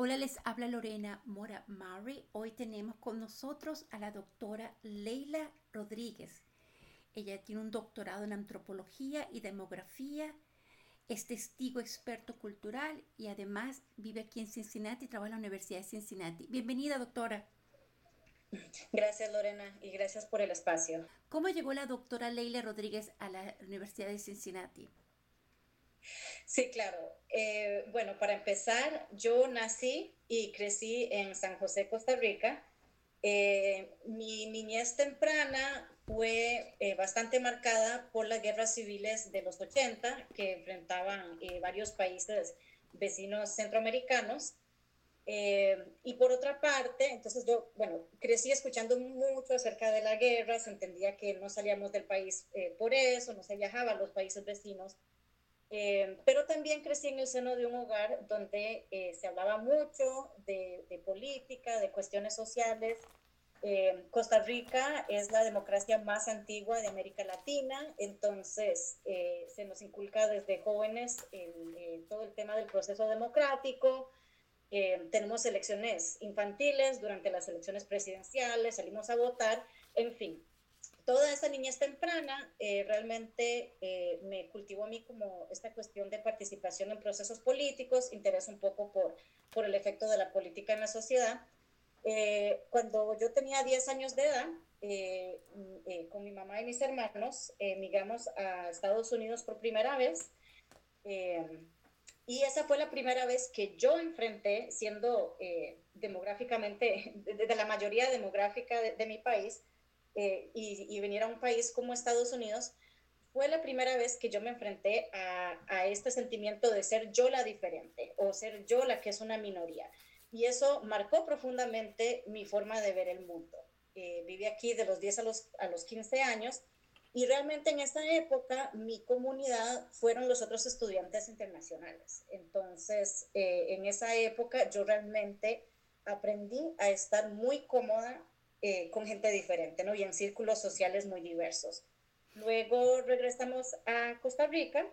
Hola, les habla Lorena Mora Murray. Hoy tenemos con nosotros a la doctora Leila Rodríguez. Ella tiene un doctorado en antropología y demografía, es testigo experto cultural y además vive aquí en Cincinnati y trabaja en la Universidad de Cincinnati. Bienvenida, doctora. Gracias, Lorena, y gracias por el espacio. ¿Cómo llegó la doctora Leila Rodríguez a la Universidad de Cincinnati? Sí, claro. Eh, bueno, para empezar, yo nací y crecí en San José, Costa Rica. Eh, mi niñez temprana fue eh, bastante marcada por las guerras civiles de los 80 que enfrentaban varios países vecinos centroamericanos. y por otra parte, entonces yo, bueno, crecí escuchando mucho acerca de la guerra, se entendía que no salíamos del país por eso, no se viajaba a los países vecinos eh, pero también crecí en el seno de un hogar donde eh, se hablaba mucho de, política, de cuestiones sociales. Eh, Costa Rica es la democracia más antigua de América Latina, entonces se nos inculca desde jóvenes todo el tema del proceso democrático. tenemos elecciones infantiles durante las elecciones presidenciales, salimos a votar, en fin, toda esa niñez temprana eh, realmente eh, me cultivó a mí como esta cuestión de participación en procesos políticos, interés un poco por, por el efecto de la política en la sociedad. Eh, cuando yo tenía 10 años de edad, mm, con mi mamá y mis hermanos, emigramos a Estados Unidos por primera vez. y esa fue la primera vez que yo enfrenté, siendo demográficamente, de, la mayoría demográfica de mi país, eh, y, venir a un país como Estados Unidos, fue la primera vez que yo me enfrenté a, este sentimiento de ser yo la diferente o ser yo la que es una minoría. Y eso marcó profundamente mi forma de ver el mundo. Eh, viví aquí de los 10 a los, a los 15 años y realmente en esa época mi comunidad fueron los otros estudiantes internacionales. Entonces, eh, en esa época yo realmente aprendí a estar muy cómoda eh, con gente diferente, ¿no? Y en círculos sociales muy diversos. Luego regresamos a Costa Rica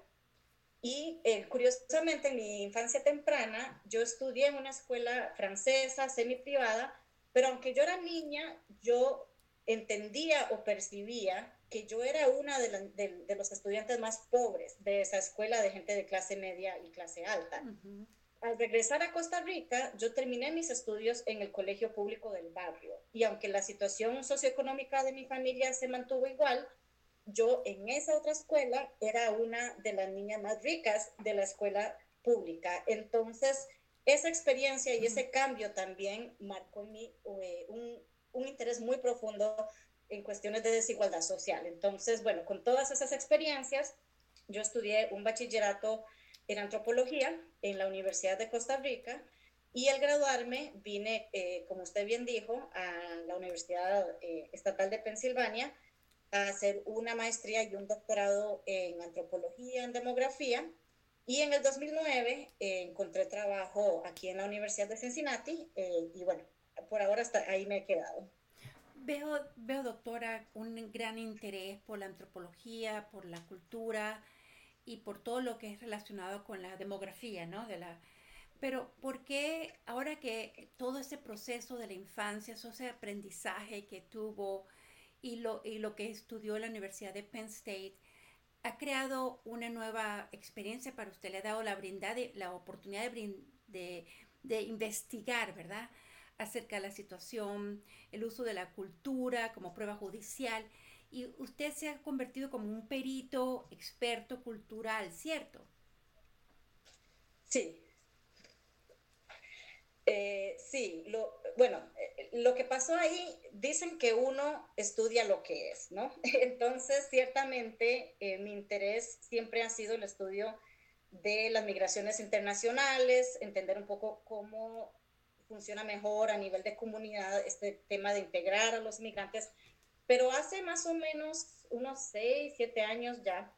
y eh, curiosamente en mi infancia temprana yo estudié en una escuela francesa, semi privada, pero aunque yo era niña, yo entendía o percibía que yo era una de, los estudiantes más pobres de esa escuela de gente de clase media y clase alta al regresar a Costa Rica, yo terminé mis estudios en el colegio público del barrio. Y aunque la situación socioeconómica de mi familia se mantuvo igual, yo en esa otra escuela era una de las niñas más ricas de la escuela pública. Entonces, esa experiencia y ese cambio también marcó en mí eh, un, un interés muy profundo en cuestiones de desigualdad social. Entonces, bueno, con todas esas experiencias, yo estudié un bachillerato en antropología en la Universidad de Costa Rica y al graduarme vine, eh, como usted bien dijo, a la Universidad eh, Estatal de Pensilvania a hacer una maestría y un doctorado en antropología, en demografía. Y en el 2009 eh, encontré trabajo aquí en la Universidad de Cincinnati y bueno, por ahora hasta ahí me he quedado. Veo, veo, doctora, un gran interés por la antropología, por la cultura, y por todo lo que es relacionado con la demografía, ¿no? De la, pero ¿por qué ahora que todo ese proceso de la infancia, ese aprendizaje que tuvo y lo, y lo que estudió en la Universidad de Penn State, ha creado una nueva experiencia para usted? Le ha dado la, brindad, la oportunidad de, de, de investigar, ¿verdad? acerca de la situación, el uso de la cultura como prueba judicial y usted se ha convertido como un perito experto cultural, ¿cierto? Sí. Eh, sí, lo, bueno, eh, lo que pasó ahí, dicen que uno estudia lo que es, ¿no? Entonces, ciertamente, eh, mi interés siempre ha sido el estudio de las migraciones internacionales, entender un poco cómo funciona mejor a nivel de comunidad este tema de integrar a los migrantes pero hace más o menos unos seis, siete años ya,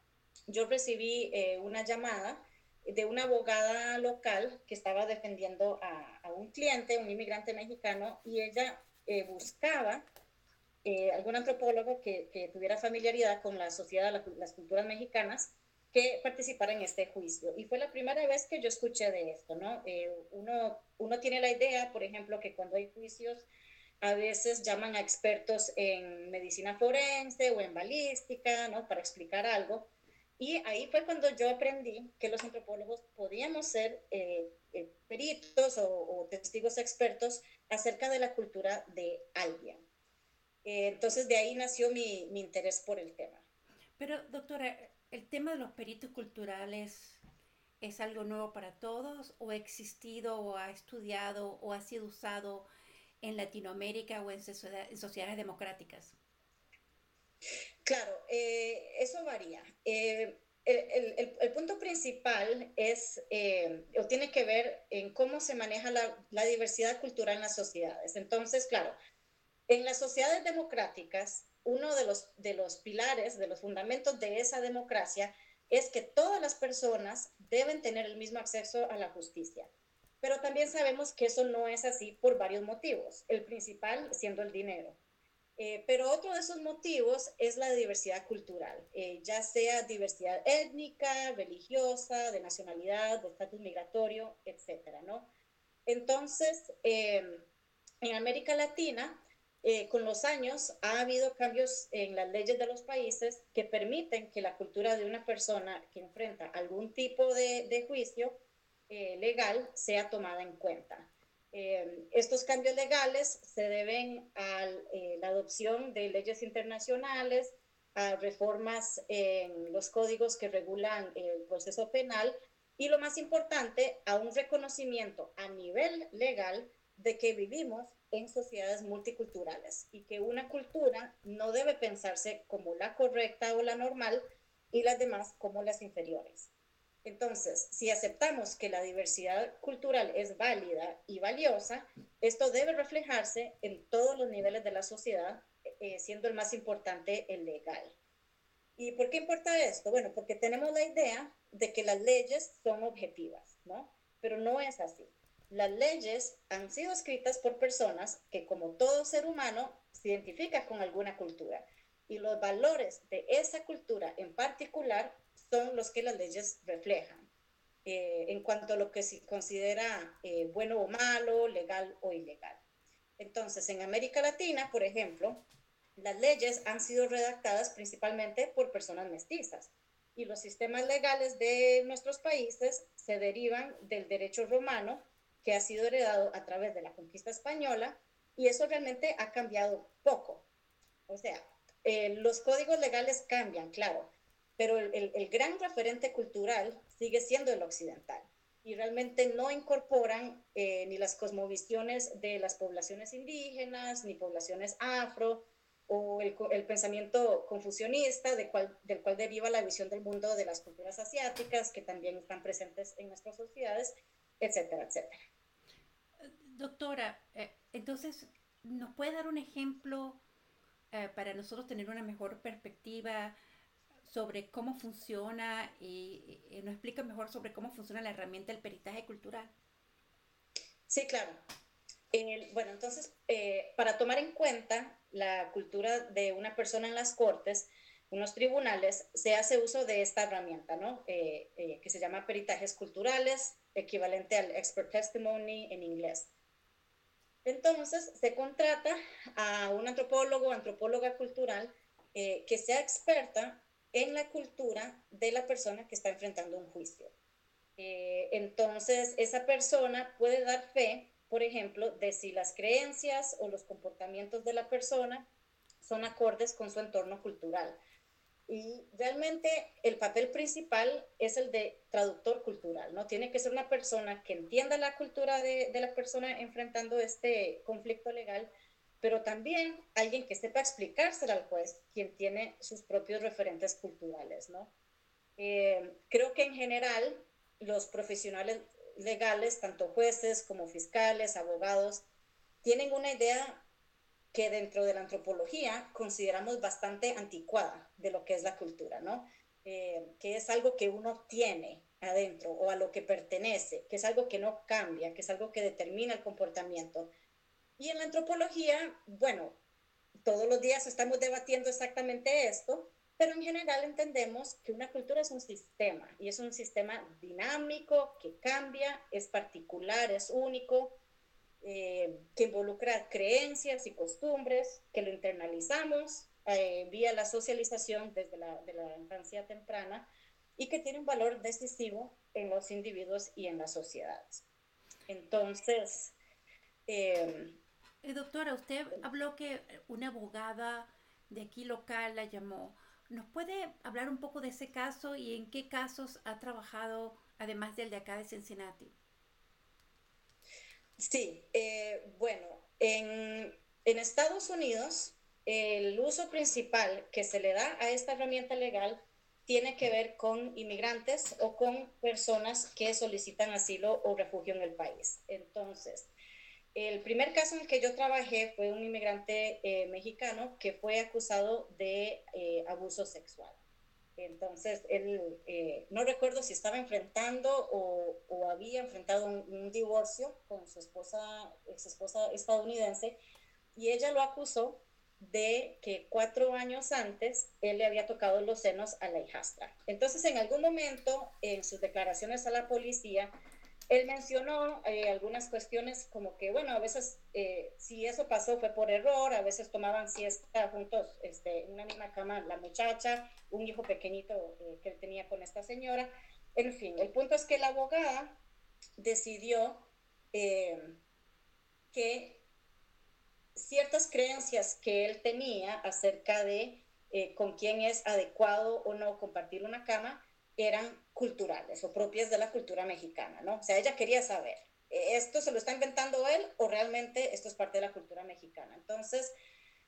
yo recibí eh, una llamada de una abogada local que estaba defendiendo a, un cliente, un inmigrante mexicano, y ella eh, buscaba eh, algún antropólogo que, tuviera familiaridad con la sociedad, las culturas mexicanas, que participara en este juicio. Y fue la primera vez que yo escuché de esto, ¿no? Uno, uno tiene la idea, por ejemplo, que cuando hay juicios, a veces llaman a expertos en medicina forense o en balística, ¿no? Para explicar algo. Y ahí fue cuando yo aprendí que los antropólogos podíamos ser eh, eh, peritos o, testigos expertos acerca de la cultura de alguien. entonces de ahí nació mi, mi interés por el tema. Pero doctora, ¿el tema de los peritos culturales es algo nuevo para todos o ha existido o ha estudiado o ha sido usado en Latinoamérica o en, sociedades democráticas? Claro, eh, eso varía. Eh, el, punto principal es, eh, o tiene que ver en cómo se maneja la, la, diversidad cultural en las sociedades. Entonces, claro, en las sociedades democráticas, uno de los, de los pilares, de los fundamentos de esa democracia es que todas las personas deben tener el mismo acceso a la justicia. Pero también sabemos que eso no es así por varios motivos, el principal siendo el dinero. Eh, pero otro de esos motivos es la diversidad cultural, eh, ya sea diversidad étnica, religiosa, de nacionalidad, de estatus migratorio, etcétera, ¿no? Entonces, eh, en América Latina, con los años ha habido cambios en las leyes de los países que permiten que la cultura de una persona que enfrenta algún tipo de juicio legal sea tomada en cuenta. Eh, estos cambios legales se deben a eh, la adopción de leyes internacionales, a reformas en los códigos que regulan el proceso penal y lo más importante, a un reconocimiento a nivel legal de que vivimos en sociedades multiculturales y que una cultura no debe pensarse como la correcta o la normal y las demás como las inferiores. Entonces, si aceptamos que la diversidad cultural es válida y valiosa, esto debe reflejarse en todos los niveles de la sociedad, eh, siendo el más importante el legal. ¿Y por qué importa esto? Bueno, porque tenemos la idea de que las leyes son objetivas, ¿no? Pero no es así. Las leyes han sido escritas por personas que, como todo ser humano, se identifica con alguna cultura. Y los valores de esa cultura en particular son los que las leyes reflejan. Eh, en cuanto a lo que se considera eh, bueno o malo, legal o ilegal. Entonces, en América Latina, por ejemplo, las leyes han sido redactadas principalmente por personas mestizas y los sistemas legales de nuestros países se derivan del derecho romano que ha sido heredado a través de la conquista española y eso realmente ha cambiado poco. O sea, eh, los códigos legales cambian, claro, pero el, gran referente cultural sigue siendo el occidental y realmente no incorporan eh, ni las cosmovisiones de las poblaciones indígenas, ni poblaciones afro, o el, pensamiento confucionista de cual, del cual deriva la visión del mundo de las culturas asiáticas, que también están presentes en nuestras sociedades, etcétera, etcétera. Doctora, eh, entonces, ¿nos puede dar un ejemplo eh, para nosotros tener una mejor perspectiva sobre cómo funciona y, nos explica mejor sobre cómo funciona la herramienta del peritaje cultural. Sí, claro. bueno, entonces, eh, para tomar en cuenta la cultura de una persona en las cortes, unos tribunales, se hace uso de esta herramienta, ¿no? Eh, eh, que se llama peritajes culturales, equivalente al expert testimony en inglés. Entonces, se contrata a un antropólogo o antropóloga cultural que sea experta en la cultura de la persona que está enfrentando un juicio. Eh, entonces, esa persona puede dar fe, por ejemplo, de si las creencias o los comportamientos de la persona son acordes con su entorno cultural. Y realmente el papel principal es el de traductor cultural, ¿no? Tiene que ser una persona que entienda la cultura de, de la persona enfrentando este conflicto legal, pero también alguien que sepa explicárselo al juez, quien tiene sus propios referentes culturales, ¿no? Eh, creo que en general los profesionales legales, tanto jueces como fiscales, abogados, tienen una idea que dentro de la antropología consideramos bastante anticuada de lo que es la cultura, ¿no? Eh, que es algo que uno tiene adentro o a lo que pertenece, que es algo que no cambia, que es algo que determina el comportamiento y en la antropología, bueno, todos los días estamos debatiendo exactamente esto, pero en general entendemos que una cultura es un sistema y es un sistema dinámico que cambia, es particular, es único, eh, que involucra creencias y costumbres, que lo internalizamos eh, vía la socialización desde la, de la infancia temprana y que tiene un valor decisivo en los individuos y en las sociedades. Entonces... Eh, doctora, usted habló que una abogada de aquí local la llamó. ¿Nos puede hablar un poco de ese caso y en qué casos ha trabajado, además del de acá de Cincinnati? Sí, eh, bueno, en, en Estados Unidos el uso principal que se le da a esta herramienta legal tiene que ver con inmigrantes o con personas que solicitan asilo o refugio en el país. Entonces, el primer caso en el que yo trabajé fue un inmigrante eh, mexicano que fue acusado de eh, abuso sexual. Entonces, él, eh, no recuerdo si estaba enfrentando o, o había enfrentado un, un, divorcio con su esposa, ex esposa estadounidense, y ella lo acusó de que cuatro años antes él le había tocado los senos a la hijastra. Entonces, en algún momento, en sus declaraciones a la policía, él mencionó eh, algunas cuestiones como que, bueno, a veces eh, si eso pasó fue por error, a veces tomaban siesta juntos este, en una misma cama la muchacha, un hijo pequeñito eh, que él tenía con esta señora. En fin, el punto es que la abogada decidió que ciertas creencias que él tenía acerca de con quién es adecuado o no compartir una cama, eran culturales o propias de la cultura mexicana, ¿no? O sea, ella quería saber, ¿esto se lo está inventando él o realmente esto es parte de la cultura mexicana? Entonces,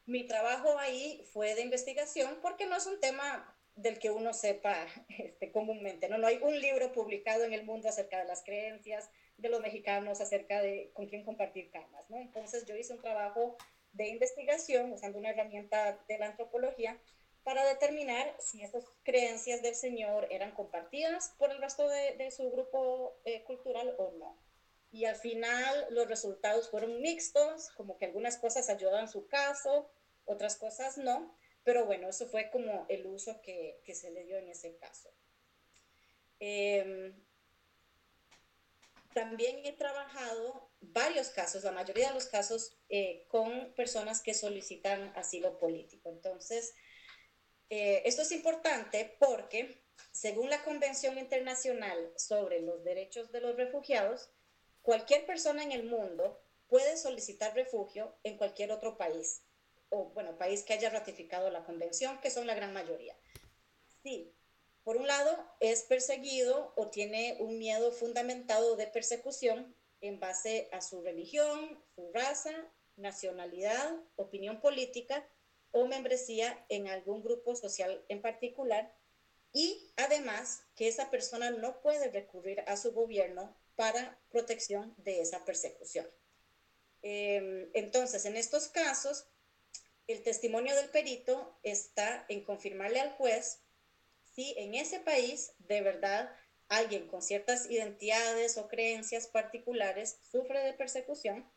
mi trabajo ahí fue de investigación porque no es un tema del que uno sepa este, comúnmente, ¿no? No hay un libro publicado en el mundo acerca de las creencias de los mexicanos, acerca de con quién compartir camas. Entonces, yo hice un trabajo de investigación usando una herramienta de la antropología para determinar si estas creencias del Señor eran compartidas por el resto de, su grupo eh, cultural o no. Y al final los resultados fueron mixtos, como que algunas cosas ayudan su caso, otras cosas no, pero bueno, eso fue como el uso que, que se le dio en ese caso. Em, también he trabajado varios casos, la mayoría de los casos, eh, con personas que solicitan asilo político. Entonces, eh, esto es importante porque, según la Convención Internacional sobre los Derechos de los Refugiados, cualquier persona en el mundo puede solicitar refugio en cualquier otro país, o bueno, país que haya ratificado la convención, que son la gran mayoría. Sí, por un lado, es perseguido o tiene un miedo fundamentado de persecución en base a su religión, su raza, nacionalidad, opinión política o membresía en algún grupo social en particular y además que esa persona no puede recurrir a su gobierno para protección de esa persecución. Em, entonces, en estos casos, el testimonio del perito está en confirmarle al juez si en ese país de verdad alguien con ciertas identidades o creencias particulares sufre de persecución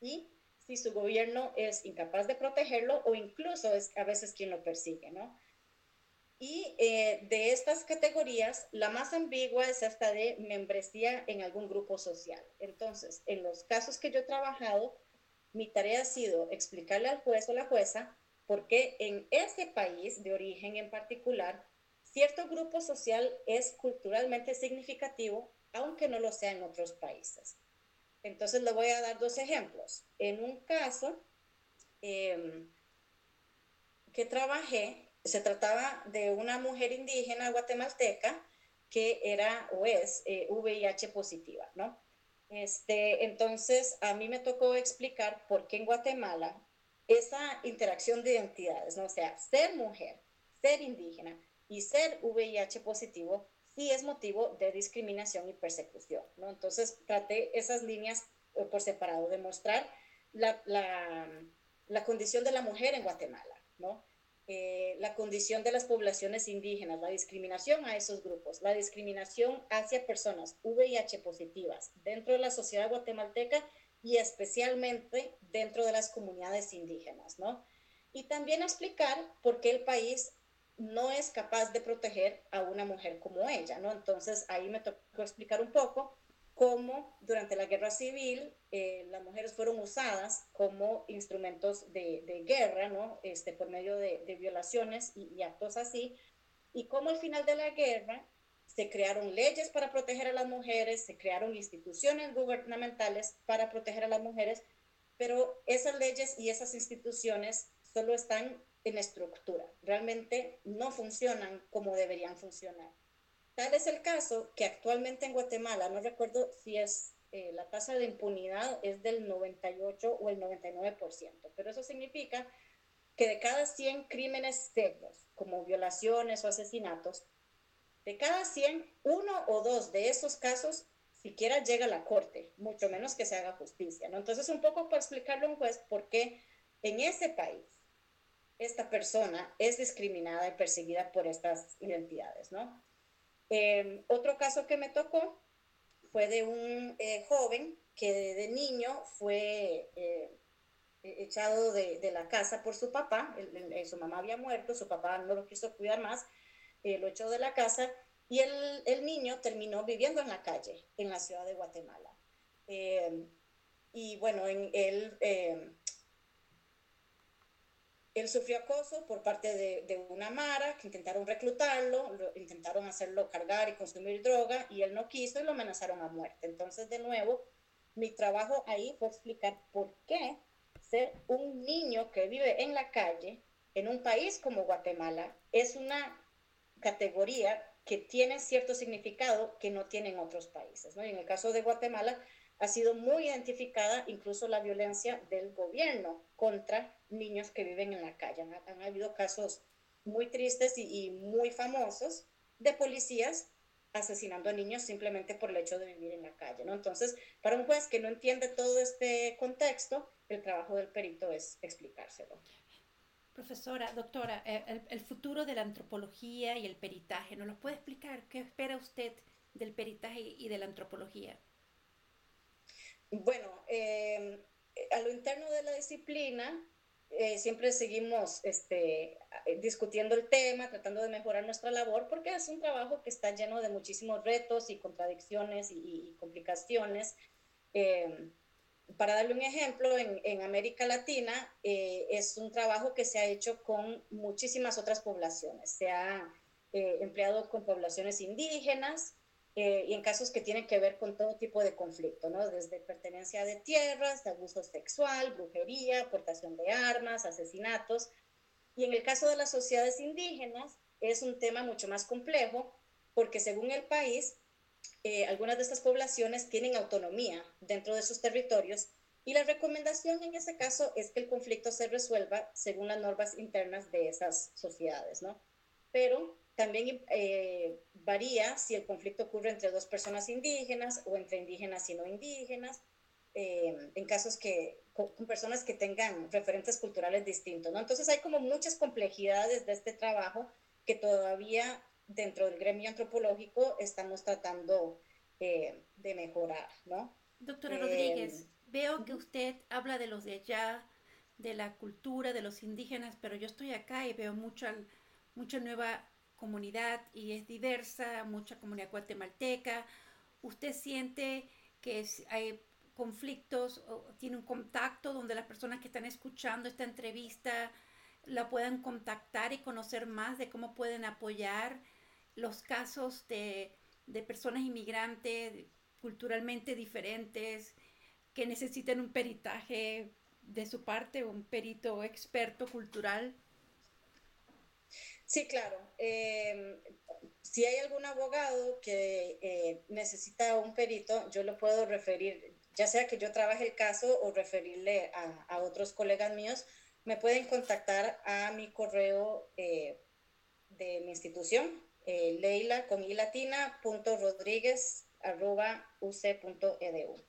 y si su gobierno es incapaz de protegerlo o incluso es a veces quien lo persigue, ¿no? Y eh, de estas categorías, la más ambigua es esta de membresía en algún grupo social. Entonces, en los casos que yo he trabajado, mi tarea ha sido explicarle al juez o la jueza por qué en ese país de origen en particular, cierto grupo social es culturalmente significativo, aunque no lo sea en otros países. Entonces le voy a dar dos ejemplos. En un caso em, que trabajé, se trataba de una mujer indígena guatemalteca que era o es VIH eh, positiva, ¿no? Este, entonces, a mí me tocó explicar por qué en Guatemala esa interacción de identidades, ¿no? O sea, ser mujer, ser indígena y ser VIH positivo sí es motivo de discriminación y persecución, ¿no? Entonces traté esas líneas eh, por separado, de mostrar la, la, la condición de la mujer en Guatemala, ¿no? Eh, la condición de las poblaciones indígenas, la discriminación a esos grupos, la discriminación hacia personas VIH positivas dentro de la sociedad guatemalteca y especialmente dentro de las comunidades indígenas, ¿no? Y también explicar por qué el país no es capaz de proteger a una mujer como ella, ¿no? Entonces ahí me tocó explicar un poco cómo durante la guerra civil eh, las mujeres fueron usadas como instrumentos de, guerra, ¿no? Este, por medio de, violaciones y, y, actos así, y cómo al final de la guerra se crearon leyes para proteger a las mujeres, se crearon instituciones gubernamentales para proteger a las mujeres, pero esas leyes y esas instituciones solo están en estructura, realmente no funcionan como deberían funcionar. Tal es el caso que actualmente en Guatemala, no recuerdo si es eh, la tasa de impunidad es del 98 o el 99%, pero eso significa que de cada 100 crímenes serios, como violaciones o asesinatos, de cada 100, uno o dos de esos casos siquiera llega a la corte, mucho menos que se haga justicia. ¿no? Entonces, un poco para explicarle a un juez por qué en ese país esta persona es discriminada y perseguida por estas identidades, ¿no? Em, otro caso que me tocó fue de un eh, joven que de, niño fue eh, e, echado de, la casa por su papá, su mamá había muerto, su papá no lo quiso cuidar más, eh, lo echó de la casa y el, el, niño terminó viviendo en la calle, en la ciudad de Guatemala. Em, y bueno, en, él em, él sufrió acoso por parte de, una Mara que intentaron reclutarlo, intentaron hacerlo cargar y consumir droga y él no quiso y lo amenazaron a muerte. Entonces, de nuevo, mi trabajo ahí fue explicar por qué ser un niño que vive en la calle en un país como Guatemala es una categoría que tiene cierto significado que no tienen otros países. ¿no? Y en el caso de Guatemala, ha sido muy identificada incluso la violencia del gobierno contra niños que viven en la calle. Han, habido casos muy tristes y, muy famosos de policías asesinando a niños simplemente por el hecho de vivir en la calle. ¿no? Entonces, para un juez que no entiende todo este contexto, el trabajo del perito es explicárselo. Profesora, doctora, eh, el, futuro de la antropología y el peritaje, ¿nos lo puede explicar? ¿Qué espera usted del peritaje y de la antropología? Bueno, em, a lo interno de la disciplina, eh, siempre seguimos este, discutiendo el tema, tratando de mejorar nuestra labor, porque es un trabajo que está lleno de muchísimos retos y contradicciones y, complicaciones. Em, para darle un ejemplo, en, América Latina eh, es un trabajo que se ha hecho con muchísimas otras poblaciones. Se ha eh, empleado con poblaciones indígenas, eh, y en casos que tienen que ver con todo tipo de conflicto, ¿no? Desde pertenencia de tierras, abuso sexual, brujería, aportación de armas, asesinatos. Y en el caso de las sociedades indígenas es un tema mucho más complejo porque según el país, eh, algunas de estas poblaciones tienen autonomía dentro de sus territorios y la recomendación en ese caso es que el conflicto se resuelva según las normas internas de esas sociedades, ¿no? Pero también eh, varía si el conflicto ocurre entre dos personas indígenas o entre indígenas y no indígenas, eh, en casos que, con, personas que tengan referentes culturales distintos. ¿no? Entonces hay como muchas complejidades de este trabajo que todavía dentro del gremio antropológico estamos tratando eh, de mejorar. ¿no? Doctora Rodríguez, veo que usted habla de los de allá, de la cultura, de los indígenas, pero yo estoy acá y veo mucha, mucha nueva comunidad y es diversa, mucha comunidad guatemalteca. ¿Usted siente que hay conflictos o tiene un contacto donde las personas que están escuchando esta entrevista la puedan contactar y conocer más de cómo pueden apoyar los casos de, de personas inmigrantes culturalmente diferentes que necesiten un peritaje de su parte, un perito experto cultural? Sí, claro. Em, si hay algún abogado que eh, necesita un perito, yo lo puedo referir, ya sea que yo trabaje el caso o referirle a, otros colegas míos, me pueden contactar a mi correo eh, de mi institución, eh, leila con arroba, uc.edu.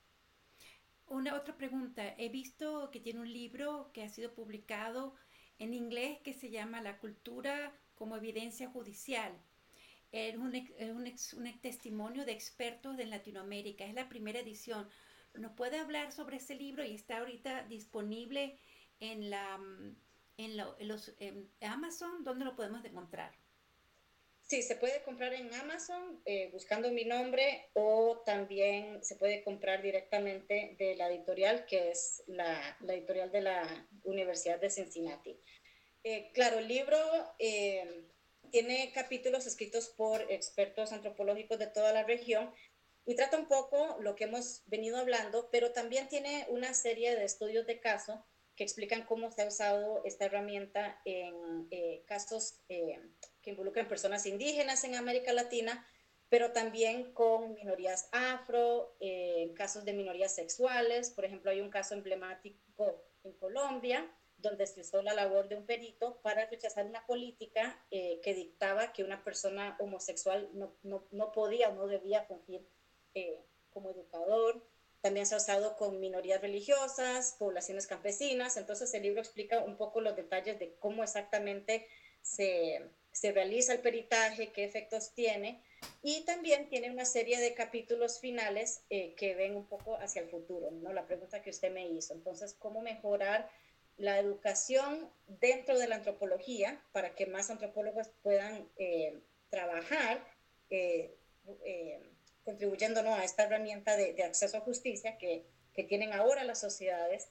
Una otra pregunta. He visto que tiene un libro que ha sido publicado en inglés que se llama La cultura como evidencia judicial. Es un, un, testimonio de expertos de Latinoamérica. Es la primera edición. ¿Nos puede hablar sobre ese libro y está ahorita disponible en, la, en, los, Amazon? ¿Dónde lo podemos encontrar? Sí, se puede comprar en Amazon eh, buscando mi nombre o también se puede comprar directamente de la editorial, que es la, la editorial de la Universidad de Cincinnati. Eh, claro, el libro eh, tiene capítulos escritos por expertos antropológicos de toda la región y trata un poco lo que hemos venido hablando, pero también tiene una serie de estudios de caso que explican cómo se ha usado esta herramienta en casos que involucran personas indígenas en América Latina, pero también con minorías afro, eh, casos de minorías sexuales. Por ejemplo, hay un caso emblemático en Colombia donde se usó la labor de un perito para rechazar una política eh, que dictaba que una persona homosexual no, no, no podía o no debía fungir eh, como educador. También se ha usado con minorías religiosas, poblaciones campesinas. Entonces el libro explica un poco los detalles de cómo exactamente se, se realiza el peritaje, qué efectos tiene, y también tiene una serie de capítulos finales eh, que ven un poco hacia el futuro, ¿no? La pregunta que usted me hizo. Entonces, ¿cómo mejorar la educación dentro de la antropología para que más antropólogos puedan eh, trabajar eh, contribuyendo a esta herramienta de, de, acceso a justicia que, que tienen ahora las sociedades,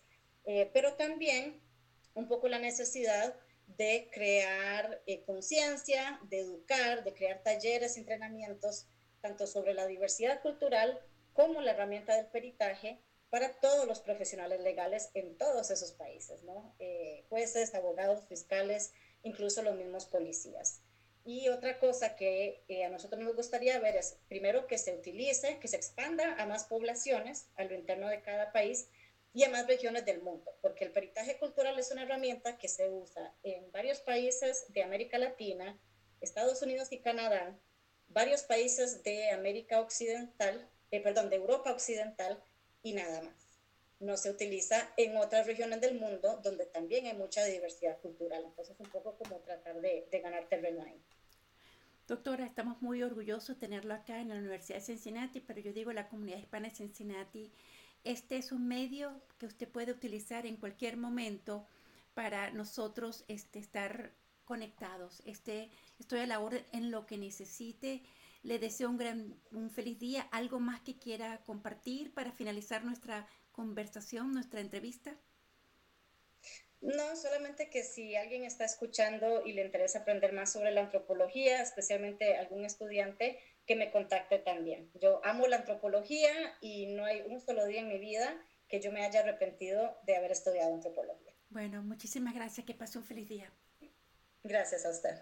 pero también un poco la necesidad de crear eh, conciencia, de educar, de crear talleres, entrenamientos, tanto sobre la diversidad cultural como la herramienta del peritaje para todos los profesionales legales en todos esos países, ¿no? Eh, jueces, abogados, fiscales, incluso los mismos policías. Y otra cosa que eh, a nosotros nos gustaría ver es, primero, que se utilice, que se expanda a más poblaciones a lo interno de cada país y en más regiones del mundo, porque el peritaje cultural es una herramienta que se usa en varios países de América Latina, Estados Unidos y Canadá, varios países de América Occidental, eh, perdón, de Europa Occidental y nada más. No se utiliza en otras regiones del mundo donde también hay mucha diversidad cultural. Entonces, un poco como tratar de, ganar terreno ahí. Doctora, estamos muy orgullosos de tenerlo acá en la Universidad de Cincinnati, pero yo digo la comunidad hispana de Cincinnati este es un medio que usted puede utilizar en cualquier momento para nosotros este, estar conectados. Este, estoy a la orden en lo que necesite. Le deseo un, gran, un feliz día. ¿Algo más que quiera compartir para finalizar nuestra conversación, nuestra entrevista? No, solamente que si alguien está escuchando y le interesa aprender más sobre la antropología, especialmente algún estudiante, que me contacte también. Yo amo la antropología y no hay un solo día en mi vida que yo me haya arrepentido de haber estudiado antropología. Bueno, muchísimas gracias. Que pase un feliz día. Gracias a usted.